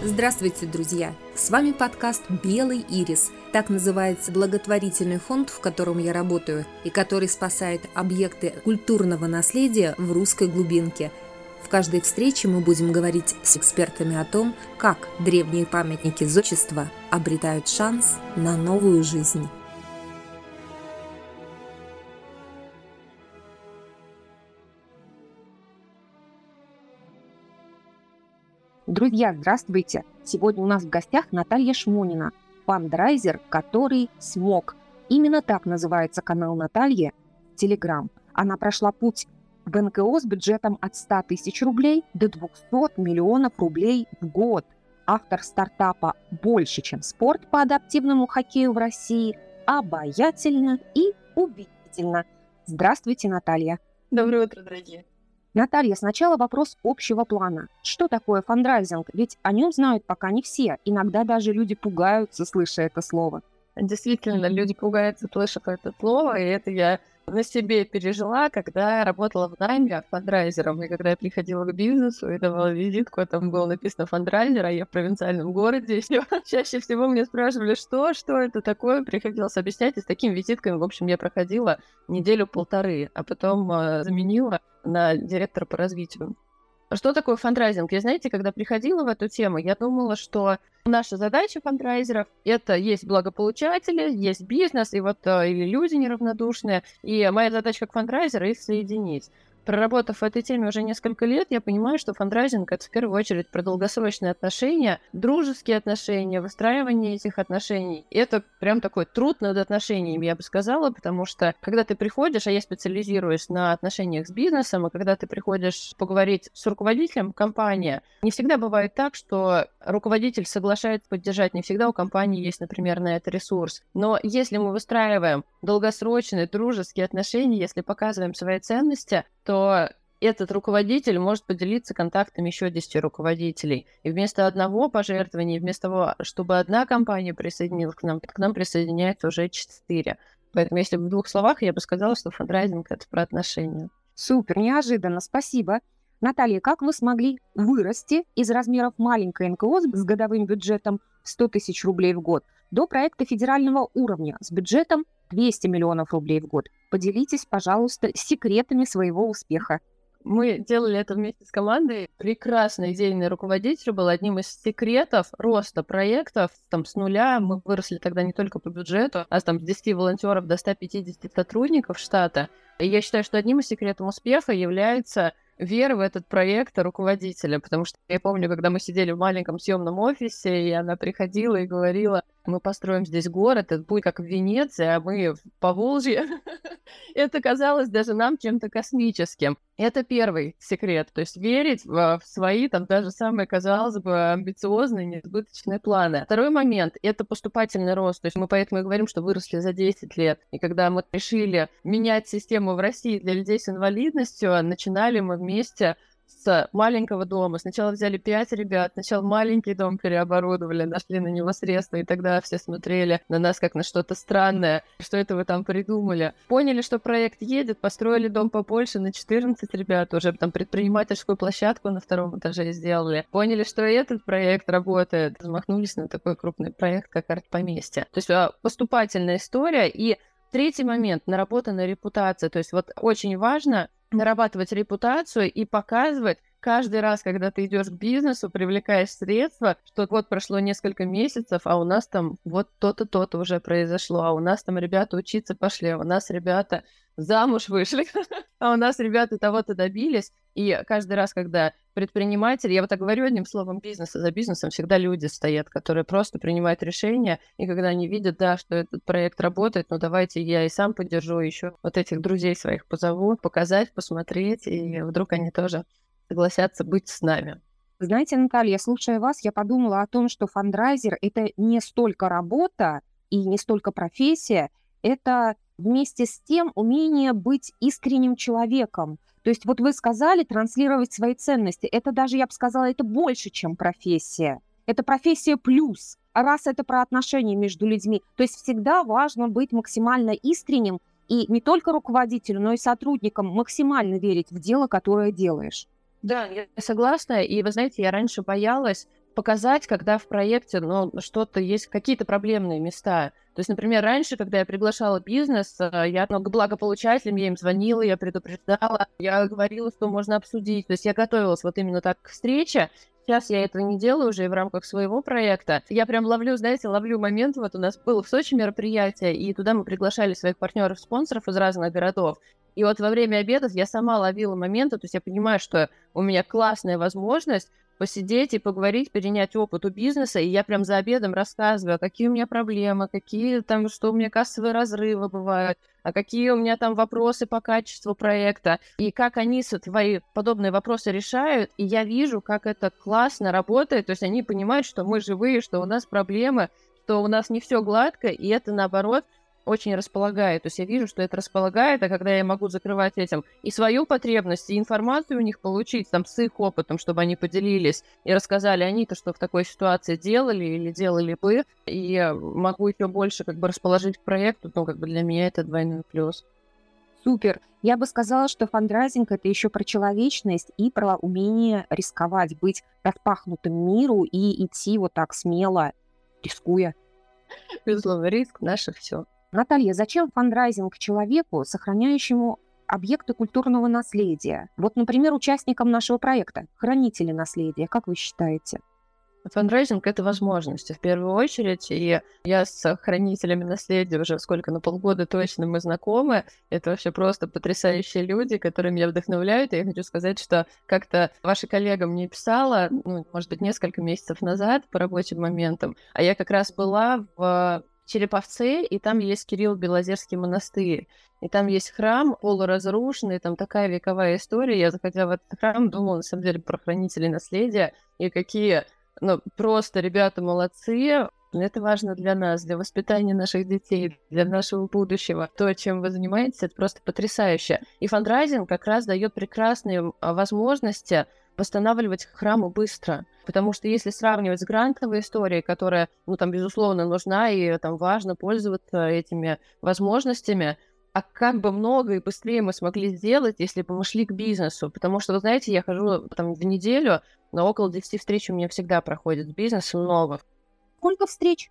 Здравствуйте, друзья! С вами подкаст «Белый ирис». Так называется благотворительный фонд, в котором я работаю, и который спасает объекты культурного наследия в русской глубинке. В каждой встрече мы будем говорить с экспертами о том, как древние памятники зодчества обретают шанс на новую жизнь. Друзья, здравствуйте! Сегодня у нас в гостях Наталья Шмонина, фандрайзер, который смог. Именно так называется канал Натальи Телеграм. Она прошла путь в НКО с бюджетом от 100 тысяч рублей до 200 миллионов рублей в год. Автор стартапа «Больше, чем спорт» по адаптивному хоккею в России обаятельно и убедительно. Здравствуйте, Наталья. Доброе утро, дорогие. Наталья, сначала вопрос общего плана. Что такое фандрайзинг? Ведь о нем знают пока не все. Иногда даже люди пугаются, слыша это слово. Действительно, люди пугаются, слышав это слово, и это я на себе пережила, когда я работала в найме фандрайзером, и когда я приходила к бизнесу и давала визитку, а там было написано фандрайзер, а я в провинциальном городе, и чаще всего мне спрашивали, что, что это такое, приходилось объяснять, и с такими визитками, в общем, я проходила неделю-полторы, а потом э, заменила на директора по развитию. Что такое фандрайзинг? Я, знаете, когда приходила в эту тему, я думала, что наша задача фандрайзеров — это есть благополучатели, есть бизнес, и вот э, или люди неравнодушные, и моя задача как фандрайзера — их соединить проработав в этой теме уже несколько лет, я понимаю, что фандрайзинг — это в первую очередь про долгосрочные отношения, дружеские отношения, выстраивание этих отношений. И это прям такой труд над отношениями, я бы сказала, потому что когда ты приходишь, а я специализируюсь на отношениях с бизнесом, и когда ты приходишь поговорить с руководителем компании, не всегда бывает так, что руководитель соглашается поддержать, не всегда у компании есть, например, на это ресурс. Но если мы выстраиваем долгосрочные дружеские отношения, если показываем свои ценности, то этот руководитель может поделиться контактами еще 10 руководителей. И вместо одного пожертвования, вместо того, чтобы одна компания присоединилась к нам, к нам присоединяется уже 4. Поэтому, если в двух словах, я бы сказала, что фандрайзинг — это про отношения. Супер, неожиданно, спасибо. Наталья, как вы смогли вырасти из размеров маленькой НКО с годовым бюджетом 100 тысяч рублей в год до проекта федерального уровня с бюджетом 200 миллионов рублей в год. Поделитесь, пожалуйста, секретами своего успеха. Мы делали это вместе с командой. Прекрасный идейный руководитель был одним из секретов роста проектов. Там с нуля мы выросли тогда не только по бюджету, а там с 10 волонтеров до 150 сотрудников штата. И я считаю, что одним из секретов успеха является вера в этот проект руководителя, потому что я помню, когда мы сидели в маленьком съемном офисе, и она приходила и говорила, мы построим здесь город, это будет как в Венеции, а мы в Поволжье. это казалось даже нам чем-то космическим. Это первый секрет, то есть верить в, свои, там, даже самые, казалось бы, амбициозные, несбыточные планы. Второй момент — это поступательный рост, то есть мы поэтому и говорим, что выросли за 10 лет. И когда мы решили менять систему в России для людей с инвалидностью, начинали мы вместе с маленького дома. Сначала взяли пять ребят, сначала маленький дом переоборудовали, нашли на него средства, и тогда все смотрели на нас как на что-то странное. Что это вы там придумали? Поняли, что проект едет, построили дом побольше на 14 ребят, уже там предпринимательскую площадку на втором этаже сделали. Поняли, что этот проект работает, замахнулись на такой крупный проект, как арт-поместье. То есть а, поступательная история и Третий момент – наработанная репутация. То есть вот очень важно нарабатывать репутацию и показывать каждый раз, когда ты идешь к бизнесу, привлекаешь средства, что вот прошло несколько месяцев, а у нас там вот то-то, то-то уже произошло, а у нас там ребята учиться пошли, а у нас ребята замуж вышли, а у нас ребята того-то добились. И каждый раз, когда предприниматель, я вот так говорю одним словом бизнеса, за бизнесом всегда люди стоят, которые просто принимают решения, и когда они видят, да, что этот проект работает, ну давайте я и сам поддержу, еще вот этих друзей своих позову, показать, посмотреть, и вдруг они тоже согласятся быть с нами. Знаете, Наталья, слушая вас, я подумала о том, что фандрайзер — это не столько работа и не столько профессия, это вместе с тем умение быть искренним человеком. То есть вот вы сказали транслировать свои ценности. Это даже, я бы сказала, это больше, чем профессия. Это профессия плюс. Раз это про отношения между людьми, то есть всегда важно быть максимально искренним и не только руководителю, но и сотрудникам максимально верить в дело, которое делаешь. Да, я согласна. И вы знаете, я раньше боялась показать, когда в проекте ну, что-то есть, какие-то проблемные места. То есть, например, раньше, когда я приглашала бизнес, э, я ну, к благополучателям, я им звонила, я предупреждала, я говорила, что можно обсудить. То есть я готовилась вот именно так к встрече, Сейчас я этого не делаю уже и в рамках своего проекта. Я прям ловлю, знаете, ловлю момент. Вот у нас было в Сочи мероприятие, и туда мы приглашали своих партнеров-спонсоров из разных городов. И вот во время обедов я сама ловила моменты, то есть я понимаю, что у меня классная возможность посидеть и поговорить, перенять опыт у бизнеса, и я прям за обедом рассказываю, какие у меня проблемы, какие там, что у меня кассовые разрывы бывают, а какие у меня там вопросы по качеству проекта, и как они свои подобные вопросы решают, и я вижу, как это классно работает, то есть они понимают, что мы живые, что у нас проблемы, что у нас не все гладко, и это наоборот очень располагает. То есть я вижу, что это располагает, а когда я могу закрывать этим и свою потребность, и информацию у них получить, там, с их опытом, чтобы они поделились и рассказали они-то, что в такой ситуации делали или делали бы, и могу еще больше как бы расположить к проекту, ну, как бы для меня это двойной плюс. Супер. Я бы сказала, что фандрайзинг — это еще про человечность и про умение рисковать, быть распахнутым миру и идти вот так смело, рискуя. Безусловно, риск — наше все. Наталья, зачем фандрайзинг человеку, сохраняющему объекты культурного наследия? Вот, например, участникам нашего проекта, хранители наследия, как вы считаете? Фандрайзинг — это возможности, в первую очередь. И я с хранителями наследия уже сколько, на полгода точно мы знакомы. Это вообще просто потрясающие люди, которые меня вдохновляют. И я хочу сказать, что как-то ваша коллега мне писала, ну, может быть, несколько месяцев назад по рабочим моментам, а я как раз была в Череповце, и там есть Кирилл Белозерский монастырь. И там есть храм полуразрушенный, там такая вековая история. Я заходила в этот храм, думала, на самом деле, про хранителей наследия, и какие, ну, просто ребята молодцы, это важно для нас, для воспитания наших детей, для нашего будущего. То, чем вы занимаетесь, это просто потрясающе. И фандрайзинг как раз дает прекрасные а, возможности восстанавливать храмы быстро. Потому что если сравнивать с грантовой историей, которая, ну, там, безусловно, нужна и там важно пользоваться этими возможностями, а как бы много и быстрее мы смогли сделать, если бы мы шли к бизнесу. Потому что, вы знаете, я хожу там в неделю, но около 10 встреч у меня всегда проходит с бизнесом новых. Сколько встреч?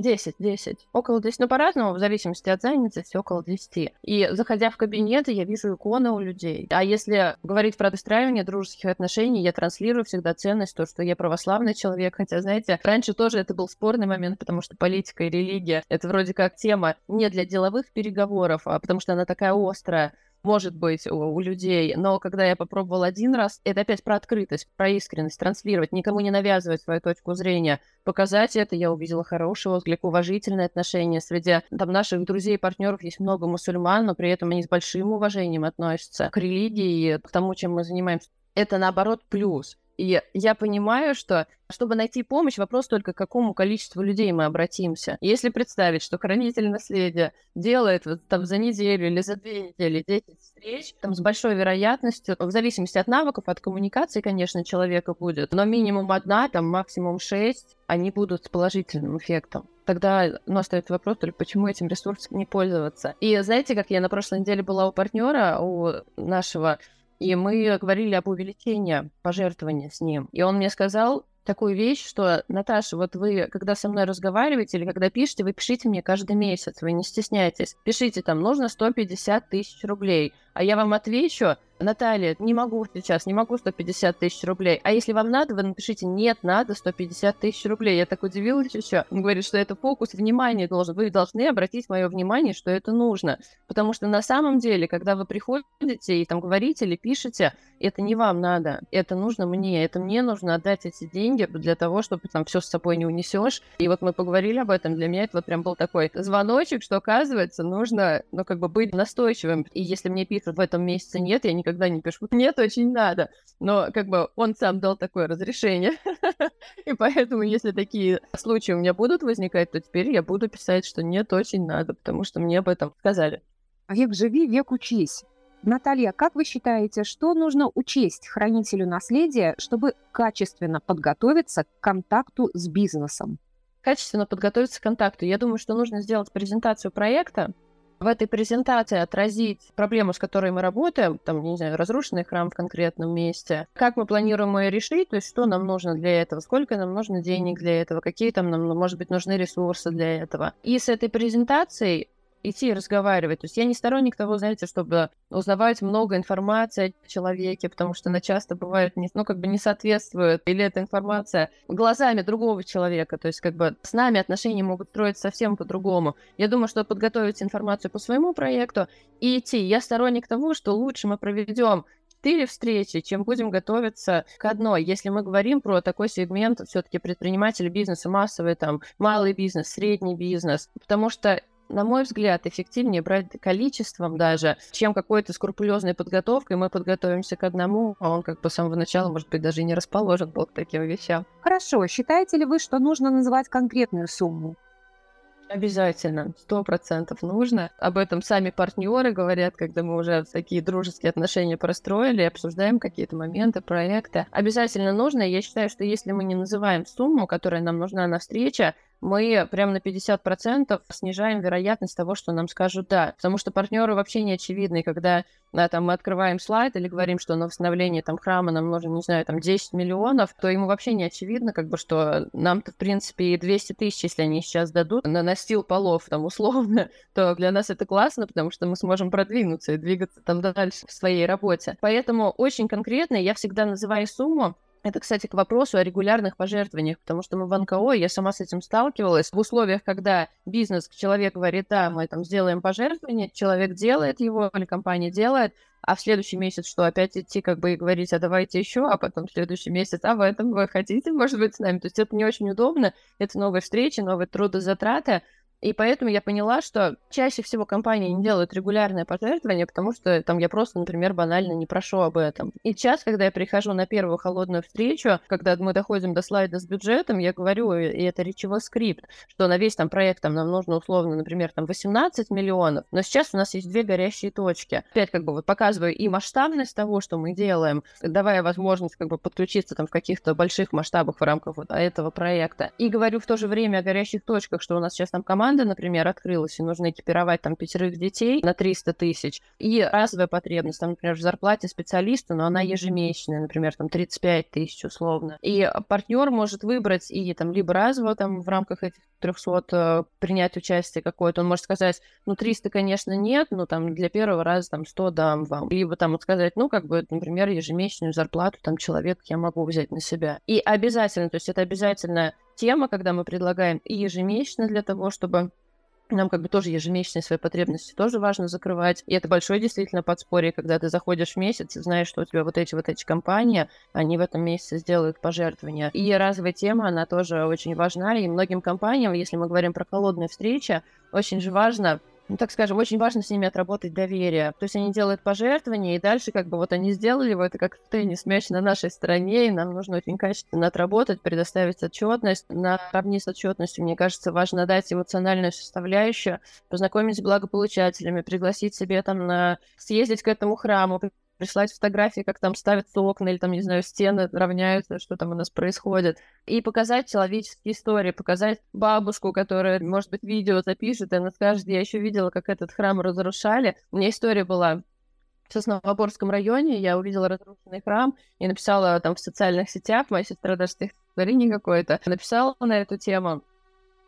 10, 10. Около 10, ну по-разному, в зависимости от занятости, около 10. И заходя в кабинеты, я вижу иконы у людей. А если говорить про выстраивание дружеских отношений, я транслирую всегда ценность, то, что я православный человек. Хотя, знаете, раньше тоже это был спорный момент, потому что политика и религия — это вроде как тема не для деловых переговоров, а потому что она такая острая может быть, у, у людей. Но когда я попробовала один раз, это опять про открытость, про искренность, транслировать, никому не навязывать свою точку зрения, показать это. Я увидела хороший отклик, уважительное отношение. Среди там, наших друзей и партнеров есть много мусульман, но при этом они с большим уважением относятся к религии, к тому, чем мы занимаемся. Это, наоборот, плюс. И я понимаю, что чтобы найти помощь, вопрос только к какому количеству людей мы обратимся. Если представить, что хранитель наследия делает вот, там за неделю или за две недели 10 встреч, там с большой вероятностью, в зависимости от навыков, от коммуникации, конечно, человека будет, но минимум одна, там максимум шесть, они будут с положительным эффектом тогда ну, остается вопрос только, почему этим ресурсом не пользоваться. И знаете, как я на прошлой неделе была у партнера, у нашего и мы говорили об увеличении пожертвования с ним. И он мне сказал такую вещь, что, Наташа, вот вы, когда со мной разговариваете или когда пишете, вы пишите мне каждый месяц, вы не стесняйтесь. Пишите там, нужно 150 тысяч рублей. А я вам отвечу, Наталья, не могу сейчас, не могу 150 тысяч рублей. А если вам надо, вы напишите, нет, надо 150 тысяч рублей. Я так удивилась еще. Он говорит, что это фокус внимания должен. Вы должны обратить мое внимание, что это нужно. Потому что на самом деле, когда вы приходите и там говорите или пишете, это не вам надо, это нужно мне, это мне нужно отдать эти деньги для того, чтобы там все с собой не унесешь. И вот мы поговорили об этом, для меня это вот прям был такой звоночек, что оказывается нужно, ну как бы быть настойчивым. И если мне пишут в этом месяце нет, я никогда не пишу нет, очень надо. Но как бы он сам дал такое разрешение. И поэтому, если такие случаи у меня будут возникать, то теперь я буду писать, что нет, очень надо, потому что мне об этом сказали. Век живи, век учись. Наталья, как вы считаете, что нужно учесть хранителю наследия, чтобы качественно подготовиться к контакту с бизнесом? Качественно подготовиться к контакту. Я думаю, что нужно сделать презентацию проекта, в этой презентации отразить проблему, с которой мы работаем, там, не знаю, разрушенный храм в конкретном месте, как мы планируем ее решить, то есть что нам нужно для этого, сколько нам нужно денег для этого, какие там нам, может быть, нужны ресурсы для этого. И с этой презентацией идти и разговаривать. То есть я не сторонник того, знаете, чтобы узнавать много информации о человеке, потому что она часто бывает, не, ну, как бы не соответствует, или эта информация глазами другого человека, то есть как бы с нами отношения могут строиться совсем по-другому. Я думаю, что подготовить информацию по своему проекту и идти. Я сторонник того, что лучше мы проведем четыре встречи, чем будем готовиться к одной. Если мы говорим про такой сегмент, все-таки предприниматели бизнеса, массовый, там, малый бизнес, средний бизнес, потому что на мой взгляд, эффективнее брать количеством даже, чем какой-то скрупулезной подготовкой. Мы подготовимся к одному, а он как бы с самого начала, может быть, даже и не расположен был к таким вещам. Хорошо. Считаете ли вы, что нужно называть конкретную сумму? Обязательно, сто процентов нужно. Об этом сами партнеры говорят, когда мы уже такие дружеские отношения простроили, обсуждаем какие-то моменты, проекты. Обязательно нужно. Я считаю, что если мы не называем сумму, которая нам нужна на встрече, мы прям на 50% снижаем вероятность того, что нам скажут «да». Потому что партнеры вообще не очевидны. Когда да, там, мы открываем слайд или говорим, что на восстановление там, храма нам нужно, не знаю, там 10 миллионов, то ему вообще не очевидно, как бы, что нам-то, в принципе, 200 тысяч, если они сейчас дадут на настил полов, там, условно, то для нас это классно, потому что мы сможем продвинуться и двигаться там дальше в своей работе. Поэтому очень конкретно я всегда называю сумму, это, кстати, к вопросу о регулярных пожертвованиях, потому что мы в НКО, я сама с этим сталкивалась, в условиях, когда бизнес, человек говорит, да, мы там сделаем пожертвование, человек делает его, или компания делает, а в следующий месяц что, опять идти как бы и говорить, а давайте еще, а потом в следующий месяц, а в этом вы хотите, может быть, с нами. То есть это не очень удобно, это новые встречи, новые трудозатраты, и поэтому я поняла, что чаще всего компании не делают регулярное пожертвование, потому что там я просто, например, банально не прошу об этом. И сейчас, когда я прихожу на первую холодную встречу, когда мы доходим до слайда с бюджетом, я говорю, и это речевой скрипт, что на весь там проект там нам нужно условно, например, там 18 миллионов, но сейчас у нас есть две горящие точки. Опять как бы вот показываю и масштабность того, что мы делаем, давая возможность как бы подключиться там в каких-то больших масштабах в рамках вот этого проекта. И говорю в то же время о горящих точках, что у нас сейчас там команда команда, например, открылась, и нужно экипировать там пятерых детей на 300 тысяч, и разовая потребность, там, например, в зарплате специалиста, но она ежемесячная, например, там 35 тысяч условно. И партнер может выбрать и там либо разово там в рамках этих 300 э, принять участие какое-то, он может сказать, ну 300, конечно, нет, но там для первого раза там 100 дам вам. Либо там вот сказать, ну как бы, например, ежемесячную зарплату там человек я могу взять на себя. И обязательно, то есть это обязательно тема, когда мы предлагаем и ежемесячно для того, чтобы нам как бы тоже ежемесячные свои потребности тоже важно закрывать. И это большое действительно подспорье, когда ты заходишь в месяц и знаешь, что у тебя вот эти вот эти компании, они в этом месяце сделают пожертвования. И разовая тема, она тоже очень важна. И многим компаниям, если мы говорим про холодные встречи, очень же важно ну, так скажем, очень важно с ними отработать доверие. То есть они делают пожертвования, и дальше как бы вот они сделали его, это как теннис мяч на нашей стороне, и нам нужно очень качественно отработать, предоставить отчетность. Наравне с отчетностью, мне кажется, важно дать эмоциональную составляющую, познакомить с благополучателями, пригласить себе там на съездить к этому храму, прислать фотографии, как там ставятся окна или там, не знаю, стены равняются, что там у нас происходит. И показать человеческие истории, показать бабушку, которая, может быть, видео запишет, и она скажет, я еще видела, как этот храм разрушали. У меня история была в Сосновоборском районе, я увидела разрушенный храм и написала там в социальных сетях, моя сестра даже стихотворение какое-то, написала на эту тему.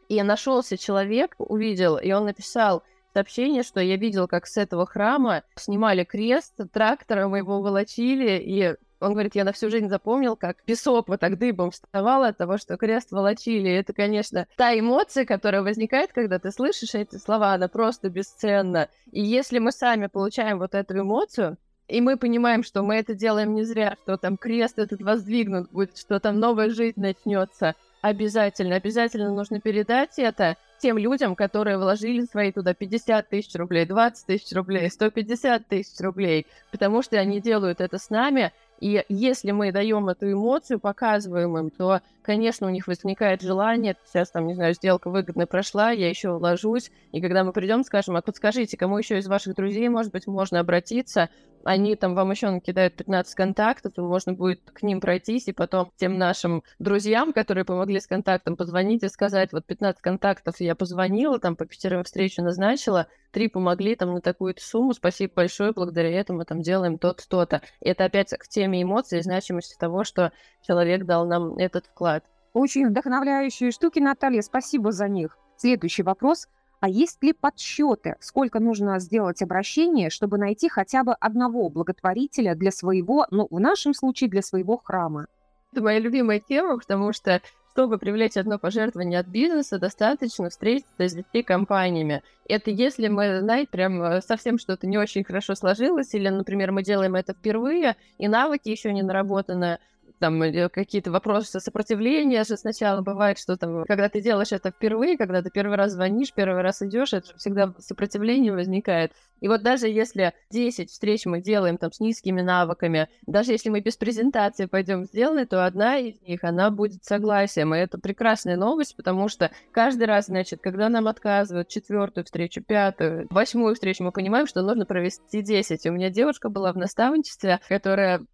И нашелся человек, увидел, и он написал, сообщение, что я видел, как с этого храма снимали крест, трактором его волочили, и он говорит, я на всю жизнь запомнил, как песок вот так дыбом вставал от того, что крест волочили. Это, конечно, та эмоция, которая возникает, когда ты слышишь эти слова, она просто бесценна. И если мы сами получаем вот эту эмоцию, и мы понимаем, что мы это делаем не зря, что там крест этот воздвигнут будет, что там новая жизнь начнется, обязательно, обязательно нужно передать это тем людям, которые вложили свои туда 50 тысяч рублей, 20 тысяч рублей, 150 тысяч рублей, потому что они делают это с нами, и если мы даем эту эмоцию, показываем им, то, конечно, у них возникает желание, сейчас там, не знаю, сделка выгодно прошла, я еще вложусь, и когда мы придем, скажем, а подскажите, кому еще из ваших друзей, может быть, можно обратиться, они там вам еще накидают 15 контактов, и можно будет к ним пройтись, и потом тем нашим друзьям, которые помогли с контактом, позвонить и сказать, вот 15 контактов я позвонила, там по пятерым встречу назначила, три помогли там на такую-то сумму, спасибо большое, благодаря этому мы там делаем то-то, то-то. И это опять к теме эмоций и значимости того, что человек дал нам этот вклад. Очень вдохновляющие штуки, Наталья, спасибо за них. Следующий вопрос. А есть ли подсчеты, сколько нужно сделать обращение, чтобы найти хотя бы одного благотворителя для своего, ну, в нашем случае, для своего храма? Это моя любимая тема, потому что чтобы привлечь одно пожертвование от бизнеса, достаточно встретиться с 10 компаниями. Это если мы, знаете, прям э, совсем что-то не очень хорошо сложилось, или, например, мы делаем это впервые, и навыки еще не наработаны, там какие-то вопросы сопротивления же сначала бывает, что там, когда ты делаешь это впервые, когда ты первый раз звонишь, первый раз идешь, это всегда сопротивление возникает. И вот даже если 10 встреч мы делаем там с низкими навыками, даже если мы без презентации пойдем сделать, то одна из них, она будет согласием. И это прекрасная новость, потому что каждый раз, значит, когда нам отказывают четвертую встречу, пятую, восьмую встречу, мы понимаем, что нужно провести 10. И у меня девушка была в наставничестве, которая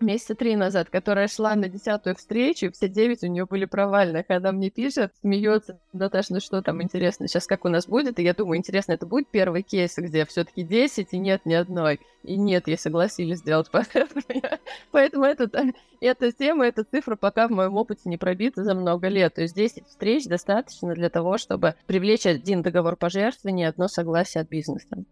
месяца три назад, которая шла на десятую встречу, и все девять у нее были провальные. Когда мне пишет, смеется, Наташа, ну что там интересно, сейчас как у нас будет? И я думаю, интересно, это будет первый кейс, где все-таки 10 и нет ни одной. И нет, я согласились сделать пожертвование. Поэтому это, эта тема, эта цифра пока в моем опыте не пробита за много лет. То есть 10 встреч достаточно для того, чтобы привлечь один договор пожертвования, одно согласие от бизнеса.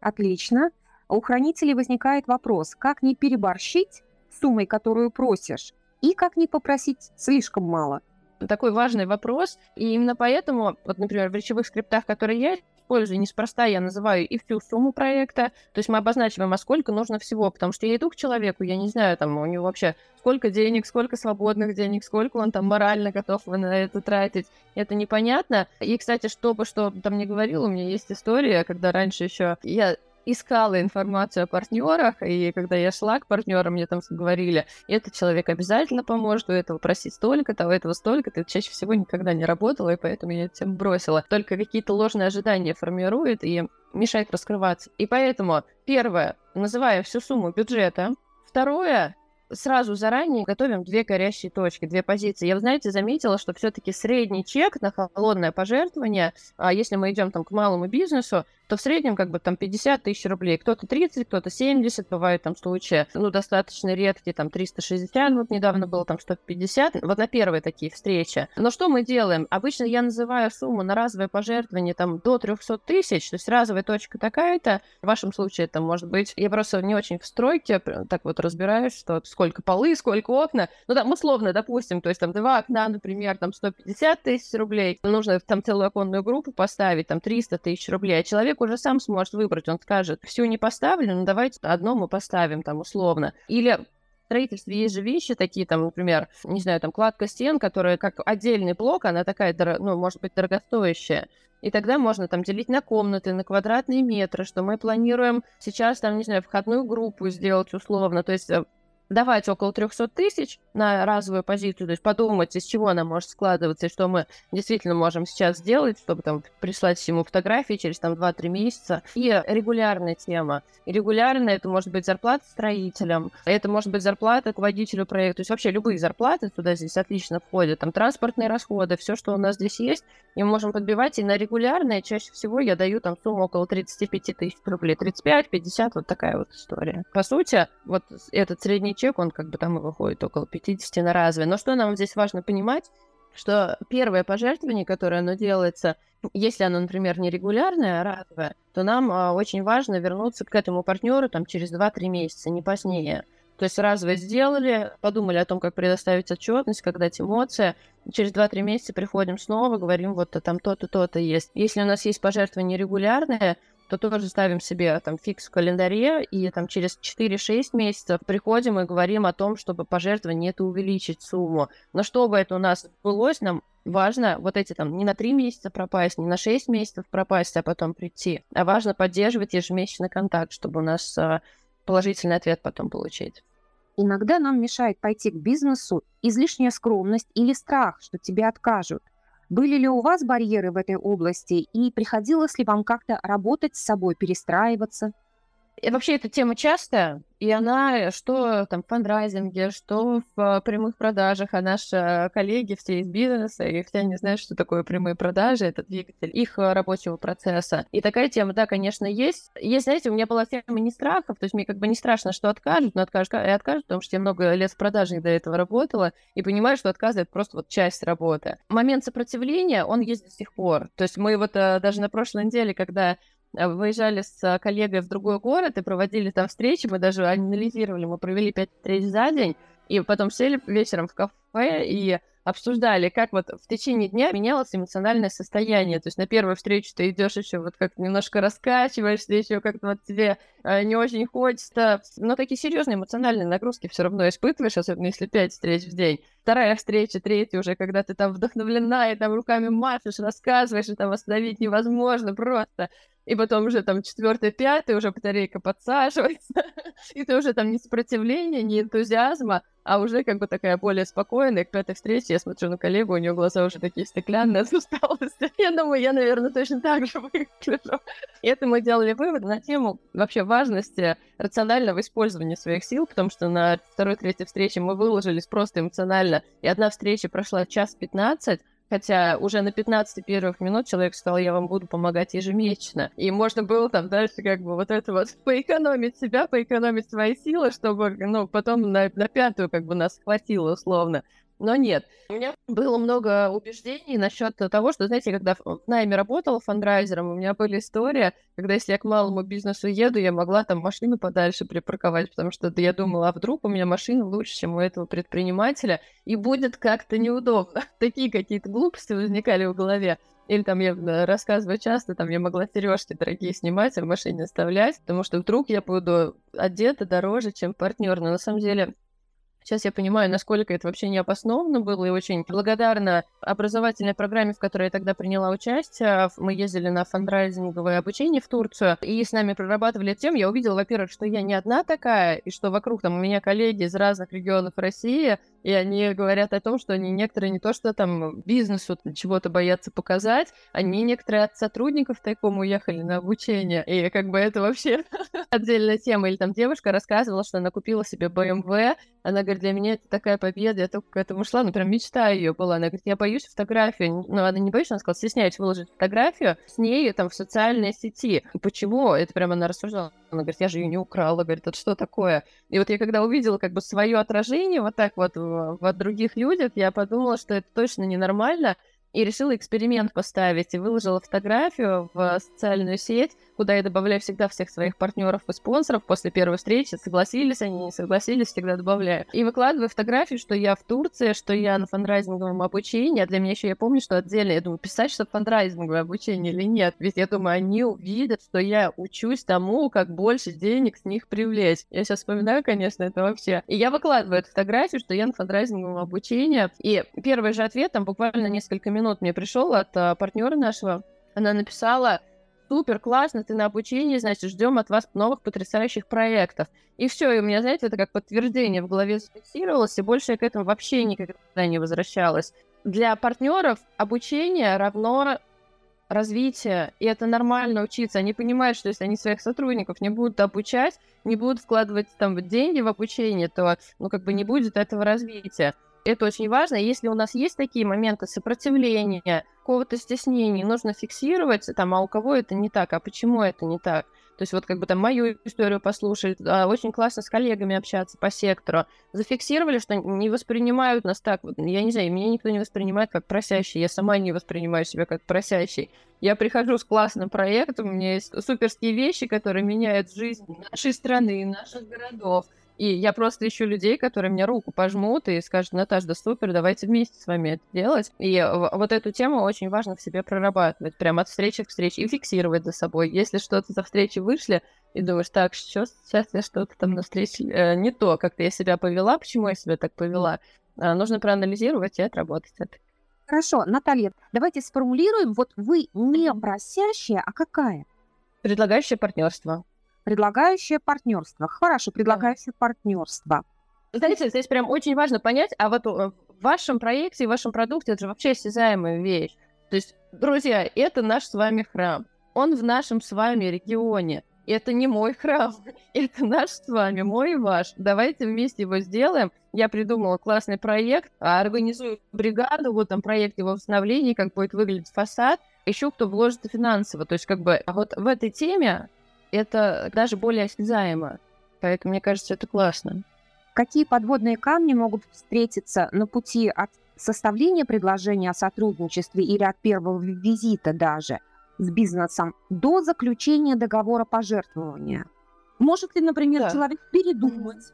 Отлично. У хранителей возникает вопрос, как не переборщить суммой, которую просишь, и как не попросить слишком мало? Такой важный вопрос, и именно поэтому, вот, например, в речевых скриптах, которые я использую, неспроста я называю и всю сумму проекта, то есть мы обозначиваем, а сколько нужно всего, потому что я иду к человеку, я не знаю, там, у него вообще сколько денег, сколько свободных денег, сколько он там морально готов на это тратить, это непонятно. И, кстати, чтобы что там не говорил, у меня есть история, когда раньше еще я искала информацию о партнерах, и когда я шла к партнерам, мне там говорили, этот человек обязательно поможет, у этого просить столько-то, у этого столько-то, это чаще всего никогда не работало, и поэтому я этим бросила. Только какие-то ложные ожидания формирует и мешает раскрываться. И поэтому, первое, называя всю сумму бюджета, второе, сразу заранее готовим две горящие точки, две позиции. Я, знаете, заметила, что все-таки средний чек на холодное пожертвование, а если мы идем там к малому бизнесу, то в среднем как бы там 50 тысяч рублей. Кто-то 30, кто-то 70, бывают там случаи, ну, достаточно редкие, там 360, вот недавно было там 150, вот на первые такие встречи. Но что мы делаем? Обычно я называю сумму на разовое пожертвование там до 300 тысяч, то есть разовая точка такая-то, в вашем случае это может быть, я просто не очень в стройке так вот разбираюсь, что сколько полы, сколько окна, ну там условно, допустим, то есть там два окна, например, там 150 тысяч рублей, нужно там целую оконную группу поставить, там 300 тысяч рублей, а человек уже сам сможет выбрать, он скажет, все не поставлено, ну давайте одно мы поставим там условно. Или строительстве есть же вещи такие, там, например, не знаю, там кладка стен, которая как отдельный блок, она такая, ну, может быть, дорогостоящая. И тогда можно там делить на комнаты, на квадратные метры, что мы планируем сейчас там, не знаю, входную группу сделать условно. То есть э, давать около 300 тысяч на разовую позицию, то есть подумать, из чего она может складываться, и что мы действительно можем сейчас сделать, чтобы там прислать ему фотографии через там 2-3 месяца. И регулярная тема. И регулярная это может быть зарплата строителям, это может быть зарплата к водителю проекта, то есть вообще любые зарплаты туда здесь отлично входят, там транспортные расходы, все, что у нас здесь есть, и мы можем подбивать, и на регулярное чаще всего я даю там сумму около 35 тысяч рублей, 35-50, вот такая вот история. По сути, вот этот средний чек, он как бы там и выходит около 50 на разве. Но что нам здесь важно понимать, что первое пожертвование, которое оно делается, если оно, например, не регулярное, а разовое, то нам а, очень важно вернуться к этому партнеру там через 2-3 месяца, не позднее. То есть разовое сделали, подумали о том, как предоставить отчетность, как дать эмоции. Через 2-3 месяца приходим снова, говорим, вот там то-то, то-то есть. Если у нас есть пожертвование регулярное, то тоже ставим себе там фикс в календаре, и там через 4-6 месяцев приходим и говорим о том, чтобы пожертвование это увеличить сумму. Но чтобы это у нас сбылось, нам важно вот эти там не на 3 месяца пропасть, не на 6 месяцев пропасть, а потом прийти. А важно поддерживать ежемесячный контакт, чтобы у нас а, положительный ответ потом получить. Иногда нам мешает пойти к бизнесу излишняя скромность или страх, что тебе откажут. Были ли у вас барьеры в этой области и приходилось ли вам как-то работать с собой, перестраиваться? И вообще эта тема частая, и она что там в фандрайзинге, что в э, прямых продажах, а наши э, коллеги все из бизнеса, и все не знают, что такое прямые продажи, это двигатель их э, рабочего процесса. И такая тема, да, конечно, есть. Есть, знаете, у меня была тема не страхов, то есть мне как бы не страшно, что откажут, но откажут и откажут, потому что я много лет в продажах до этого работала, и понимаю, что отказ — это просто вот часть работы. Момент сопротивления, он есть до сих пор. То есть мы вот даже на прошлой неделе, когда выезжали с коллегой в другой город и проводили там встречи, мы даже анализировали, мы провели пять встреч за день, и потом сели вечером в кафе и обсуждали, как вот в течение дня менялось эмоциональное состояние. То есть на первую встречу ты идешь еще вот как немножко раскачиваешься, еще как-то вот тебе э, не очень хочется. Но такие серьезные эмоциональные нагрузки все равно испытываешь, особенно если пять встреч в день. Вторая встреча, третья уже, когда ты там вдохновлена и там руками машешь, рассказываешь, и там остановить невозможно просто и потом уже там четвертый, пятый, уже батарейка подсаживается, и ты уже там не сопротивления, не энтузиазма, а уже как бы такая более спокойная. К пятой встрече я смотрю на коллегу, у нее глаза уже такие стеклянные от усталости. Я думаю, я, наверное, точно так же выгляжу. И это мы делали вывод на тему вообще важности рационального использования своих сил, потому что на второй-третьей встрече мы выложились просто эмоционально, и одна встреча прошла час пятнадцать, Хотя уже на 15 первых минут человек сказал, я вам буду помогать ежемесячно. И можно было там дальше как бы вот это вот поэкономить себя, поэкономить свои силы, чтобы, ну, потом на, на пятую как бы нас хватило условно. Но нет. У меня было много убеждений насчет того, что, знаете, когда в найме работала фандрайзером, у меня были истории, когда если я к малому бизнесу еду, я могла там машину подальше припарковать, потому что я думала, а вдруг у меня машина лучше, чем у этого предпринимателя, и будет как-то неудобно. Такие какие-то глупости возникали в голове. Или там я рассказываю часто, там я могла сережки дорогие снимать, а в машине оставлять, потому что вдруг я буду одета дороже, чем партнер. Но на самом деле Сейчас я понимаю, насколько это вообще необоснованно было, и очень благодарна образовательной программе, в которой я тогда приняла участие. Мы ездили на фандрайзинговое обучение в Турцию, и с нами прорабатывали тему. Я увидела, во-первых, что я не одна такая, и что вокруг там у меня коллеги из разных регионов России, и они говорят о том, что они некоторые не то, что там бизнесу чего-то боятся показать, они некоторые от сотрудников тайком уехали на обучение, и как бы это вообще отдельная тема. Или там девушка рассказывала, что она купила себе BMW, она говорит, для меня это такая победа, я только к этому шла, ну прям мечта ее была. Она говорит, я боюсь фотографию, ну она не боится, она сказала, стесняюсь выложить фотографию с ней там в социальной сети. Почему? Это прям она рассуждала. Она говорит, я же ее не украла, говорит, это что такое? И вот я когда увидела как бы свое отражение вот так вот в других людях, я подумала, что это точно ненормально, и решила эксперимент поставить и выложила фотографию в социальную сеть, куда я добавляю всегда всех своих партнеров и спонсоров после первой встречи. Согласились они, не согласились, всегда добавляю. И выкладываю фотографию, что я в Турции, что я на фандрайзинговом обучении. А для меня еще я помню, что отдельно, я думаю, писать, что фандрайзинговое обучение или нет. Ведь я думаю, они увидят, что я учусь тому, как больше денег с них привлечь. Я сейчас вспоминаю, конечно, это вообще. И я выкладываю эту фотографию, что я на фандрайзинговом обучении. И первый же ответ, там буквально несколько минут минут мне пришел от а, партнера нашего. Она написала, супер, классно, ты на обучении, значит, ждем от вас новых потрясающих проектов. И все, и у меня, знаете, это как подтверждение в голове зафиксировалось, и больше я к этому вообще никогда не возвращалась. Для партнеров обучение равно развитие, и это нормально учиться. Они понимают, что если они своих сотрудников не будут обучать, не будут вкладывать там деньги в обучение, то, ну, как бы не будет этого развития. Это очень важно. Если у нас есть такие моменты сопротивления, какого-то стеснения, нужно фиксировать, там, а у кого это не так, а почему это не так. То есть вот как бы там мою историю послушать, а, очень классно с коллегами общаться по сектору. Зафиксировали, что не воспринимают нас так. Вот, я не знаю, меня никто не воспринимает как просящий. Я сама не воспринимаю себя как просящий. Я прихожу с классным проектом, у меня есть суперские вещи, которые меняют жизнь нашей страны, наших городов. И я просто ищу людей, которые мне руку пожмут и скажут, Наташа, да супер, давайте вместе с вами это делать. И вот эту тему очень важно в себе прорабатывать, прям от встречи к встрече, и фиксировать за собой. Если что-то за встречи вышли, и думаешь, так, сейчас, сейчас я что-то там на встрече э, не то, как-то я себя повела, почему я себя так повела, э, нужно проанализировать и отработать это. Хорошо, Наталья, давайте сформулируем, вот вы не просящая, а какая? Предлагающее партнерство. Предлагающее партнерство. Хорошо, предлагающее партнерство. Знаете, здесь прям очень важно понять, а вот э, в вашем проекте, в вашем продукте это же вообще осязаемая вещь. То есть, друзья, это наш с вами храм. Он в нашем с вами регионе. это не мой храм, это наш с вами, мой и ваш. Давайте вместе его сделаем. Я придумала классный проект, а организую бригаду, вот там проект его восстановления, как будет выглядеть фасад. Еще кто вложится финансово. То есть как бы а вот в этой теме это даже более осязаемо. Поэтому мне кажется, это классно. Какие подводные камни могут встретиться на пути от составления предложения о сотрудничестве или от первого визита даже – с бизнесом до заключения договора пожертвования. Может ли, например, да. человек передумать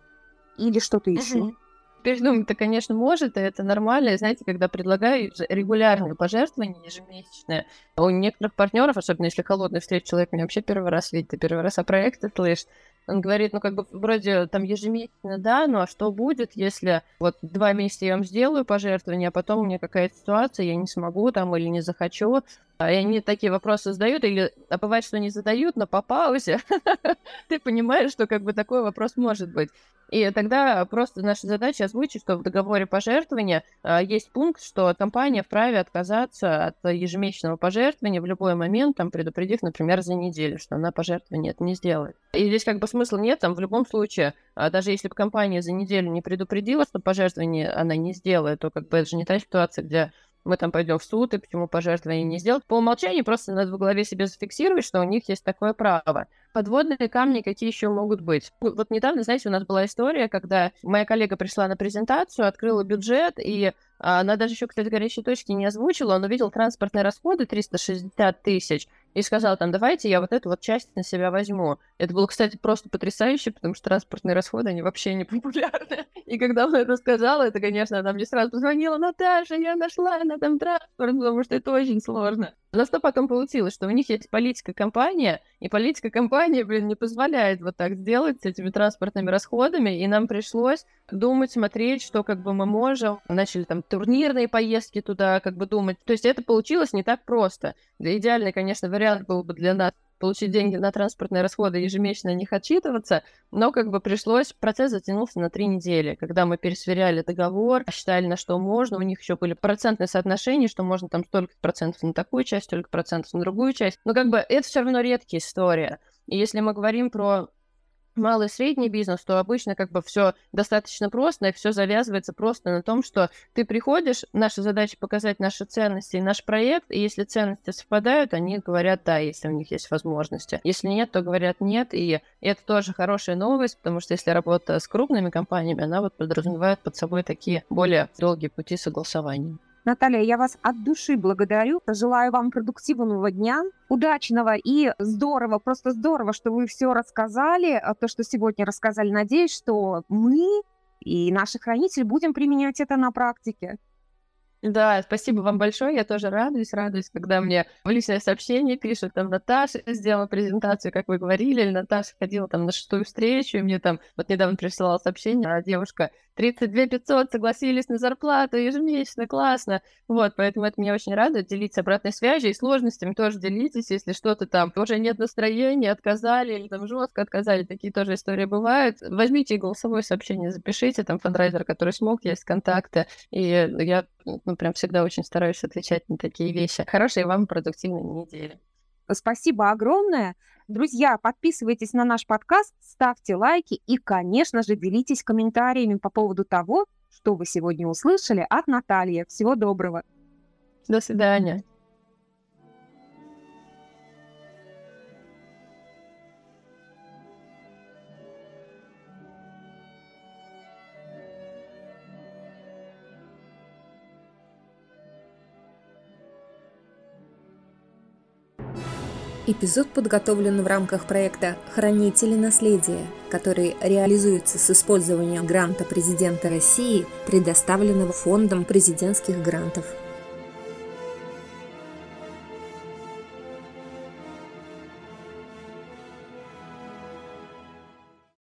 или что-то еще? Mm-hmm. Передумать-то, конечно, может, и это нормально. Знаете, когда предлагаю регулярные пожертвования ежемесячные, у некоторых партнеров, особенно если холодный встреч, человек меня вообще первый раз видит, ты первый раз о проекте слышишь, он говорит, ну, как бы, вроде там ежемесячно, да, ну, а что будет, если вот два месяца я вам сделаю пожертвование, а потом у меня какая-то ситуация, я не смогу там или не захочу, а, и они такие вопросы задают, или а бывает, что не задают, но по паузе ты понимаешь, что как бы такой вопрос может быть. И тогда просто наша задача озвучить, что в договоре пожертвования э, есть пункт, что компания вправе отказаться от ежемесячного пожертвования в любой момент, там, предупредив, например, за неделю, что она пожертвование это не сделает. И здесь как бы смысла нет, там в любом случае, э, даже если бы компания за неделю не предупредила, что пожертвование она не сделает, то как бы это же не та ситуация, где мы там пойдем в суд, и почему пожертвование не сделать. По умолчанию просто надо в голове себе зафиксировать, что у них есть такое право. Подводные камни какие еще могут быть? Вот недавно, знаете, у нас была история, когда моя коллега пришла на презентацию, открыла бюджет, и она даже еще, кстати, горячие точки не озвучила, он увидел транспортные расходы 360 тысяч, и сказал там, давайте я вот эту вот часть на себя возьму. Это было, кстати, просто потрясающе, потому что транспортные расходы, они вообще не популярны. И когда он это сказал, это, конечно, она мне сразу позвонила, Наташа, я нашла на там транспорт, потому что это очень сложно. Но что потом получилось, что у них есть политика компания, и политика компании, блин, не позволяет вот так сделать с этими транспортными расходами, и нам пришлось думать, смотреть, что как бы мы можем. Начали там турнирные поездки туда как бы думать. То есть это получилось не так просто. Идеальный, конечно, вариант был бы для нас получить деньги на транспортные расходы, ежемесячно них отчитываться, но как бы пришлось, процесс затянулся на три недели, когда мы пересверяли договор, считали, на что можно, у них еще были процентные соотношения, что можно там столько процентов на такую часть, столько процентов на другую часть, но как бы это все равно редкая история. И если мы говорим про малый и средний бизнес, то обычно как бы все достаточно просто, и все завязывается просто на том, что ты приходишь, наша задача показать наши ценности и наш проект, и если ценности совпадают, они говорят да, если у них есть возможности. Если нет, то говорят нет, и это тоже хорошая новость, потому что если работа с крупными компаниями, она вот подразумевает под собой такие более долгие пути согласования. Наталья, я вас от души благодарю. Желаю вам продуктивного дня, удачного и здорово, просто здорово, что вы все рассказали, а то, что сегодня рассказали. Надеюсь, что мы и наши хранители будем применять это на практике. Да, спасибо вам большое. Я тоже радуюсь, радуюсь, когда мне в личное сообщение пишут, там, Наташа сделала презентацию, как вы говорили, или Наташа ходила там на шестую встречу, и мне там вот недавно присылала сообщение, а девушка 32 500 согласились на зарплату ежемесячно, классно. Вот, поэтому это меня очень радует, делиться обратной связью и сложностями тоже делитесь, если что-то там уже нет настроения, отказали или там жестко отказали, такие тоже истории бывают. Возьмите голосовое сообщение, запишите, там фандрайзер, который смог, есть контакты, и я ну, прям всегда очень стараюсь отвечать на такие вещи. Хорошей вам продуктивной недели. Спасибо огромное. Друзья, подписывайтесь на наш подкаст, ставьте лайки и, конечно же, делитесь комментариями по поводу того, что вы сегодня услышали от Натальи. Всего доброго. До свидания. Эпизод подготовлен в рамках проекта «Хранители наследия», который реализуется с использованием гранта президента России, предоставленного Фондом президентских грантов.